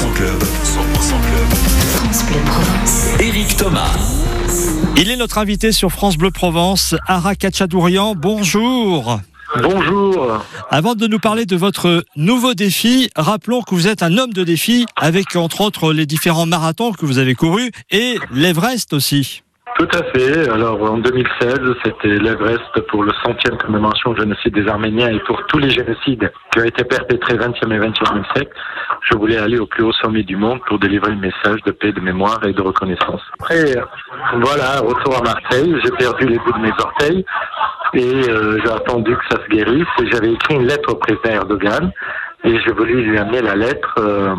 100% Club. 100% Club. France Bleu Provence. Eric Thomas. Il est notre invité sur France Bleu Provence, Ara Kachadourian. Bonjour. Bonjour. Avant de nous parler de votre nouveau défi, rappelons que vous êtes un homme de défi avec entre autres les différents marathons que vous avez courus et l'Everest aussi. Tout à fait. Alors en 2016, c'était l'Everest pour le centième commémoration génocide des Arméniens et pour tous les génocides qui ont été perpétrés 20e et 21e siècle. Je voulais aller au plus haut sommet du monde pour délivrer le message de paix, de mémoire et de reconnaissance. Après, voilà, retour à Marseille, j'ai perdu les bouts de mes orteils et euh, j'ai attendu que ça se guérisse et j'avais écrit une lettre au président Erdogan et j'ai voulu lui amener la lettre euh,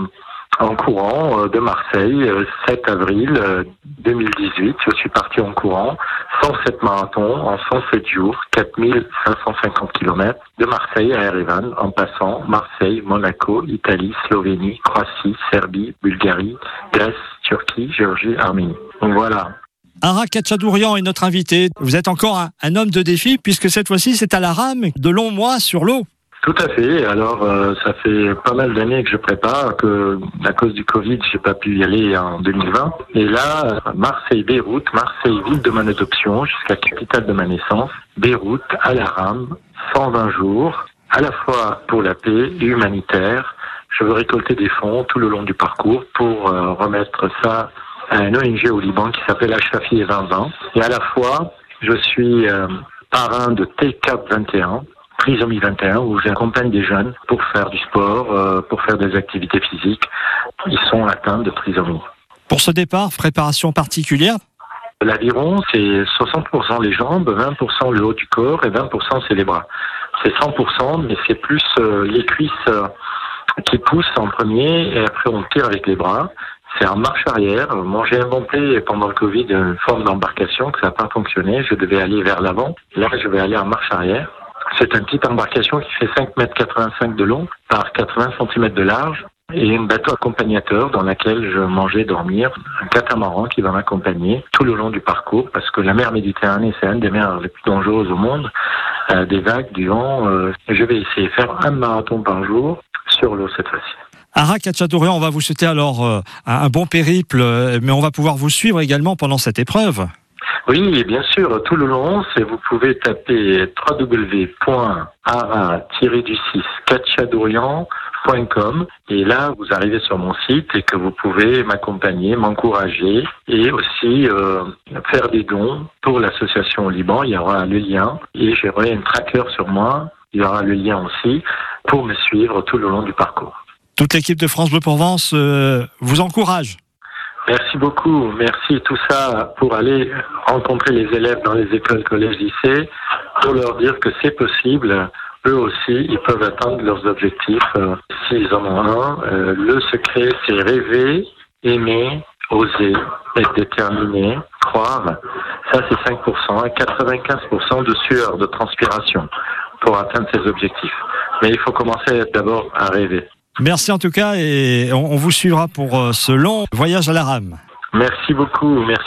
en courant euh, de Marseille, euh, 7 avril euh, 2018. Je suis parti en courant, 107 marathons en 107 jours, 4550 km de Marseille à Erevan, en passant Marseille, Monaco, Italie, Slovénie, Croatie, Serbie, Bulgarie, Grèce, Turquie, Géorgie, Arménie. Donc voilà. Ara Kachadourian est notre invité. Vous êtes encore un, un homme de défi puisque cette fois-ci c'est à la rame de longs mois sur l'eau. Tout à fait. Alors, euh, ça fait pas mal d'années que je prépare, que à cause du Covid, j'ai pas pu y aller en 2020. Et là, Marseille-Beyrouth, Marseille, ville de mon adoption, jusqu'à capitale de ma naissance, Beyrouth, à la rame, 120 jours, à la fois pour la paix et humanitaire. Je veux récolter des fonds tout le long du parcours pour euh, remettre ça à un ONG au Liban qui s'appelle Achafi et 2020. Et à la fois, je suis euh, parrain de TCAP 21, Trisomie 21 où j'accompagne des jeunes pour faire du sport, euh, pour faire des activités physiques. Ils sont atteints de trisomie. Pour ce départ, préparation particulière L'aviron, c'est 60% les jambes, 20% le haut du corps et 20% c'est les bras. C'est 100%, mais c'est plus euh, les cuisses euh, qui poussent en premier et après on tire avec les bras. C'est en marche arrière. Moi, j'ai inventé pendant le Covid une forme d'embarcation que ça n'a pas fonctionné. Je devais aller vers l'avant. Là, je vais aller en marche arrière. C'est une petite embarcation qui fait 5 mètres 85 de long par 80 cm de large et un bateau accompagnateur dans lequel je mangeais dormir, un catamaran qui va m'accompagner tout le long du parcours parce que la mer Méditerranée c'est une des mers les plus dangereuses au monde, euh, des vagues, du vent. Euh, je vais essayer de faire un marathon par jour sur l'eau cette fois-ci. Ara Kachadourian, on va vous souhaiter alors euh, un bon périple, mais on va pouvoir vous suivre également pendant cette épreuve. Oui, bien sûr, tout le long, c'est vous pouvez taper www.ara-du6 et là, vous arrivez sur mon site et que vous pouvez m'accompagner, m'encourager et aussi euh, faire des dons pour l'association au Liban. Il y aura le lien et j'aurai un tracker sur moi. Il y aura le lien aussi pour me suivre tout le long du parcours. Toute l'équipe de France Bleu Provence euh, vous encourage. Merci beaucoup. Merci tout ça pour aller rencontrer les élèves dans les écoles, collèges, lycées, pour leur dire que c'est possible. Eux aussi, ils peuvent atteindre leurs objectifs s'ils en ont un. Euh, le secret, c'est rêver, aimer, oser, être déterminé, croire. Ça, c'est 5% et 95% de sueur, de transpiration pour atteindre ces objectifs. Mais il faut commencer d'abord à rêver. Merci en tout cas et on, vous suivra pour euh, ce long voyage à la rame. Merci beaucoup.